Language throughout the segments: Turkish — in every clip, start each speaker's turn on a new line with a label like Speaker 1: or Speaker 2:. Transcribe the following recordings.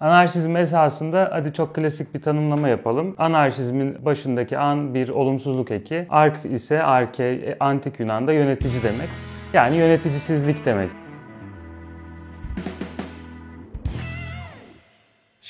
Speaker 1: Anarşizm esasında hadi çok klasik bir tanımlama yapalım. Anarşizmin başındaki an bir olumsuzluk eki. Ark ise arke, antik Yunan'da yönetici demek. Yani yöneticisizlik demek.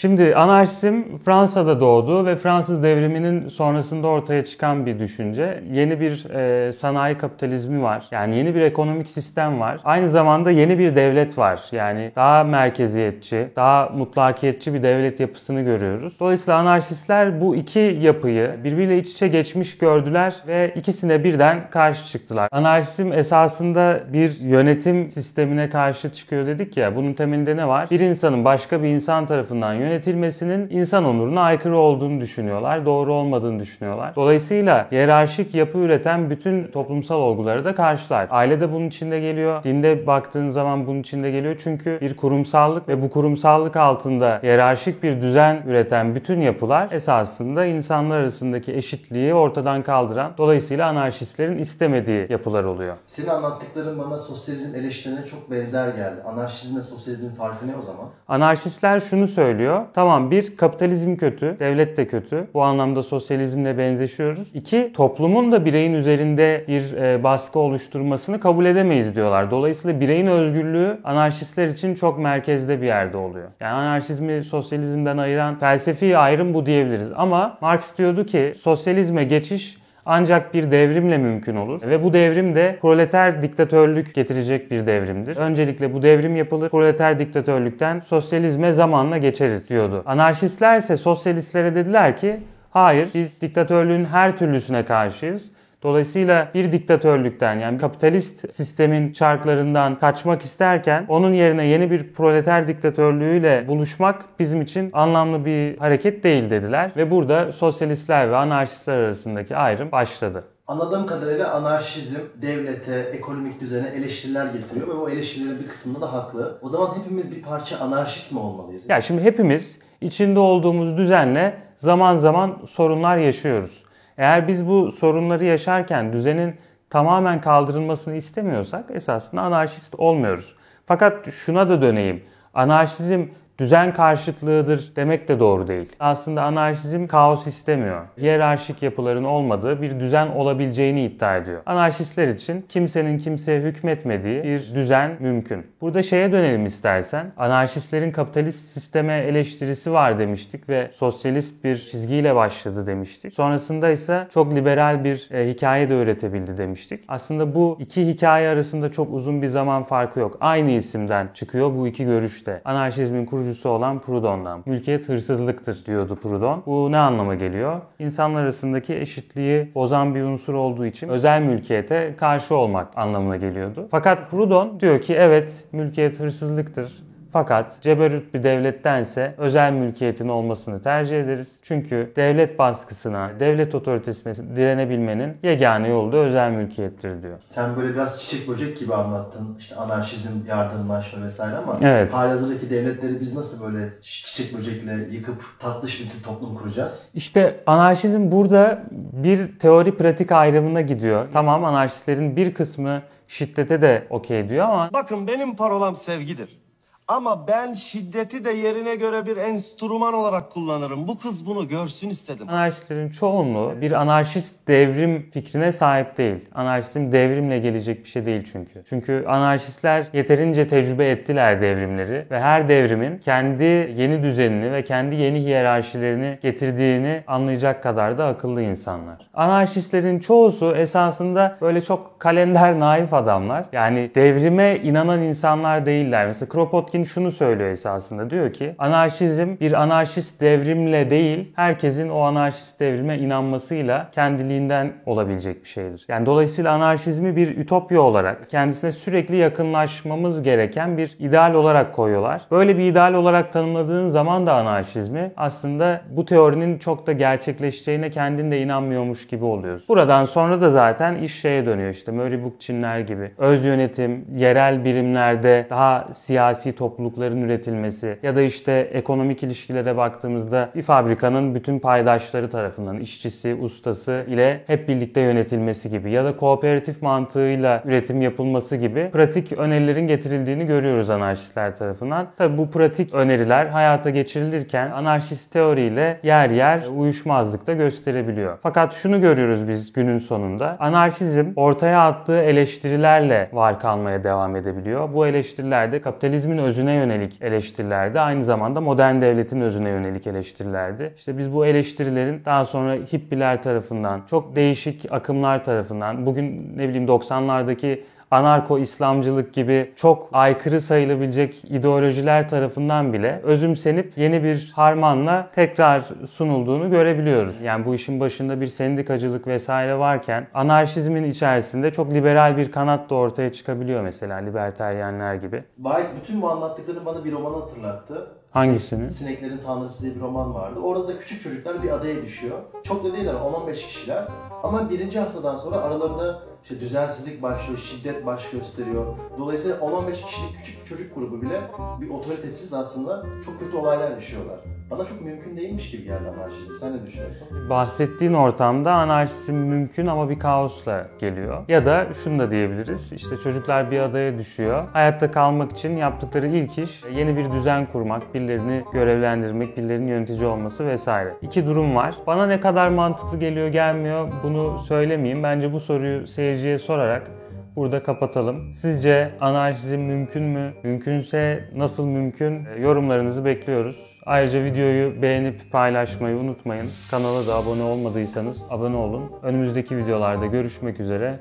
Speaker 1: Şimdi anarşizm Fransa'da doğdu ve Fransız devriminin sonrasında ortaya çıkan bir düşünce. Yeni bir e, sanayi kapitalizmi var. Yani yeni bir ekonomik sistem var. Aynı zamanda yeni bir devlet var. Yani daha merkeziyetçi, daha mutlakiyetçi bir devlet yapısını görüyoruz. Dolayısıyla anarşistler bu iki yapıyı birbiriyle iç içe geçmiş gördüler ve ikisine birden karşı çıktılar. Anarşizm esasında bir yönetim sistemine karşı çıkıyor dedik ya. Bunun temelinde ne var? Bir insanın başka bir insan tarafından yönetilmesinin insan onuruna aykırı olduğunu düşünüyorlar. Doğru olmadığını düşünüyorlar. Dolayısıyla hiyerarşik yapı üreten bütün toplumsal olguları da karşılar. Aile de bunun içinde geliyor. Dinde baktığın zaman bunun içinde geliyor. Çünkü bir kurumsallık ve bu kurumsallık altında hiyerarşik bir düzen üreten bütün yapılar esasında insanlar arasındaki eşitliği ortadan kaldıran dolayısıyla anarşistlerin istemediği yapılar oluyor.
Speaker 2: Senin anlattıkların bana sosyalizm eleştirilerine çok benzer geldi. Anarşizmle sosyalizmin farkı ne o zaman?
Speaker 1: Anarşistler şunu söylüyor. Tamam bir kapitalizm kötü, devlet de kötü. Bu anlamda sosyalizmle benzeşiyoruz. İki toplumun da bireyin üzerinde bir e, baskı oluşturmasını kabul edemeyiz diyorlar. Dolayısıyla bireyin özgürlüğü anarşistler için çok merkezde bir yerde oluyor. Yani anarşizmi sosyalizmden ayıran felsefi ayrım bu diyebiliriz. Ama Marx diyordu ki sosyalizme geçiş ancak bir devrimle mümkün olur. Ve bu devrim de proleter diktatörlük getirecek bir devrimdir. Öncelikle bu devrim yapılır. Proleter diktatörlükten sosyalizme zamanla geçeriz diyordu. Anarşistler ise sosyalistlere dediler ki hayır biz diktatörlüğün her türlüsüne karşıyız. Dolayısıyla bir diktatörlükten yani kapitalist sistemin çarklarından kaçmak isterken onun yerine yeni bir proleter diktatörlüğüyle buluşmak bizim için anlamlı bir hareket değil dediler. Ve burada sosyalistler ve anarşistler arasındaki ayrım başladı.
Speaker 2: Anladığım kadarıyla anarşizm devlete, ekonomik düzene eleştiriler getiriyor ve bu eleştirilerin bir kısmında da haklı. O zaman hepimiz bir parça anarşist mi olmalıyız?
Speaker 1: Ya şimdi hepimiz içinde olduğumuz düzenle zaman zaman sorunlar yaşıyoruz. Eğer biz bu sorunları yaşarken düzenin tamamen kaldırılmasını istemiyorsak esasında anarşist olmuyoruz. Fakat şuna da döneyim. Anarşizm düzen karşıtlığıdır demek de doğru değil. Aslında anarşizm kaos istemiyor. Hiyerarşik yapıların olmadığı bir düzen olabileceğini iddia ediyor. Anarşistler için kimsenin kimseye hükmetmediği bir düzen mümkün. Burada şeye dönelim istersen. Anarşistlerin kapitalist sisteme eleştirisi var demiştik ve sosyalist bir çizgiyle başladı demiştik. Sonrasında ise çok liberal bir e, hikaye de öğretebildi demiştik. Aslında bu iki hikaye arasında çok uzun bir zaman farkı yok. Aynı isimden çıkıyor bu iki görüşte. Anarşizmin kurucu kurucusu olan Proudhon'dan. Mülkiyet hırsızlıktır diyordu Proudhon. Bu ne anlama geliyor? İnsanlar arasındaki eşitliği bozan bir unsur olduğu için özel mülkiyete karşı olmak anlamına geliyordu. Fakat Proudhon diyor ki evet mülkiyet hırsızlıktır. Fakat ceberut bir devlettense özel mülkiyetin olmasını tercih ederiz. Çünkü devlet baskısına, devlet otoritesine direnebilmenin yegane yolu da özel mülkiyettir diyor.
Speaker 2: Sen böyle biraz çiçek böcek gibi anlattın. İşte anarşizm, yardımlaşma vesaire ama
Speaker 1: Evet.
Speaker 2: halihazırdaki devletleri biz nasıl böyle çiçek böcekle yıkıp tatlış bir toplum kuracağız?
Speaker 1: İşte anarşizm burada bir teori pratik ayrımına gidiyor. Tamam anarşistlerin bir kısmı şiddete de okey diyor ama
Speaker 3: Bakın benim parolam sevgidir. Ama ben şiddeti de yerine göre bir enstrüman olarak kullanırım. Bu kız bunu görsün istedim.
Speaker 1: Anarşistlerin çoğunluğu bir anarşist devrim fikrine sahip değil. Anarşizm devrimle gelecek bir şey değil çünkü. Çünkü anarşistler yeterince tecrübe ettiler devrimleri ve her devrimin kendi yeni düzenini ve kendi yeni hiyerarşilerini getirdiğini anlayacak kadar da akıllı insanlar. Anarşistlerin çoğusu esasında böyle çok kalender naif adamlar. Yani devrime inanan insanlar değiller. Mesela Kropotkin şunu söylüyor esasında. Diyor ki anarşizm bir anarşist devrimle değil herkesin o anarşist devrime inanmasıyla kendiliğinden olabilecek bir şeydir. Yani dolayısıyla anarşizmi bir ütopya olarak kendisine sürekli yakınlaşmamız gereken bir ideal olarak koyuyorlar. Böyle bir ideal olarak tanımladığın zaman da anarşizmi aslında bu teorinin çok da gerçekleşeceğine kendin de inanmıyormuş gibi oluyoruz. Buradan sonra da zaten iş şeye dönüyor işte Murray Bookchinler gibi. Öz yönetim, yerel birimlerde daha siyasi toplum toplulukların üretilmesi ya da işte ekonomik ilişkilere baktığımızda bir fabrikanın bütün paydaşları tarafından işçisi, ustası ile hep birlikte yönetilmesi gibi ya da kooperatif mantığıyla üretim yapılması gibi pratik önerilerin getirildiğini görüyoruz anarşistler tarafından. Tabi bu pratik öneriler hayata geçirilirken anarşist teoriyle yer yer uyuşmazlık da gösterebiliyor. Fakat şunu görüyoruz biz günün sonunda. Anarşizm ortaya attığı eleştirilerle var kalmaya devam edebiliyor. Bu eleştiriler de kapitalizmin özüne yönelik eleştirilerdi. Aynı zamanda modern devletin özüne yönelik eleştirilerdi. İşte biz bu eleştirilerin daha sonra hippiler tarafından, çok değişik akımlar tarafından, bugün ne bileyim 90'lardaki anarko İslamcılık gibi çok aykırı sayılabilecek ideolojiler tarafından bile özümsenip yeni bir harmanla tekrar sunulduğunu görebiliyoruz. Yani bu işin başında bir sendikacılık vesaire varken anarşizmin içerisinde çok liberal bir kanat da ortaya çıkabiliyor mesela liberteryenler gibi.
Speaker 2: White bütün bu anlattıklarını bana bir roman hatırlattı.
Speaker 1: Hangisini?
Speaker 2: Sineklerin Tanrısı diye bir roman vardı. Orada da küçük çocuklar bir adaya düşüyor. Çok da değiller 10-15 kişiler. Ama birinci haftadan sonra aralarında işte düzensizlik başlıyor, şiddet baş gösteriyor. Dolayısıyla 10-15 kişilik küçük bir çocuk grubu bile bir otoritesiz aslında çok kötü olaylar yaşıyorlar. Bana çok mümkün değilmiş gibi geldi anarşizm. Sen ne düşünüyorsun?
Speaker 1: Bahsettiğin ortamda anarşizm mümkün ama bir kaosla geliyor. Ya da şunu da diyebiliriz. İşte çocuklar bir adaya düşüyor. Hayatta kalmak için yaptıkları ilk iş yeni bir düzen kurmak, birilerini görevlendirmek, birilerinin yönetici olması vesaire. İki durum var. Bana ne kadar mantıklı geliyor gelmiyor bunu söylemeyeyim. Bence bu soruyu seyirciye sorarak burada kapatalım. Sizce anarşizm mümkün mü? Mümkünse nasıl mümkün? E, Yorumlarınızı bekliyoruz. Ayrıca videoyu beğenip paylaşmayı unutmayın. Kanala da abone olmadıysanız abone olun. Önümüzdeki videolarda görüşmek üzere.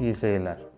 Speaker 1: İyi seyirler.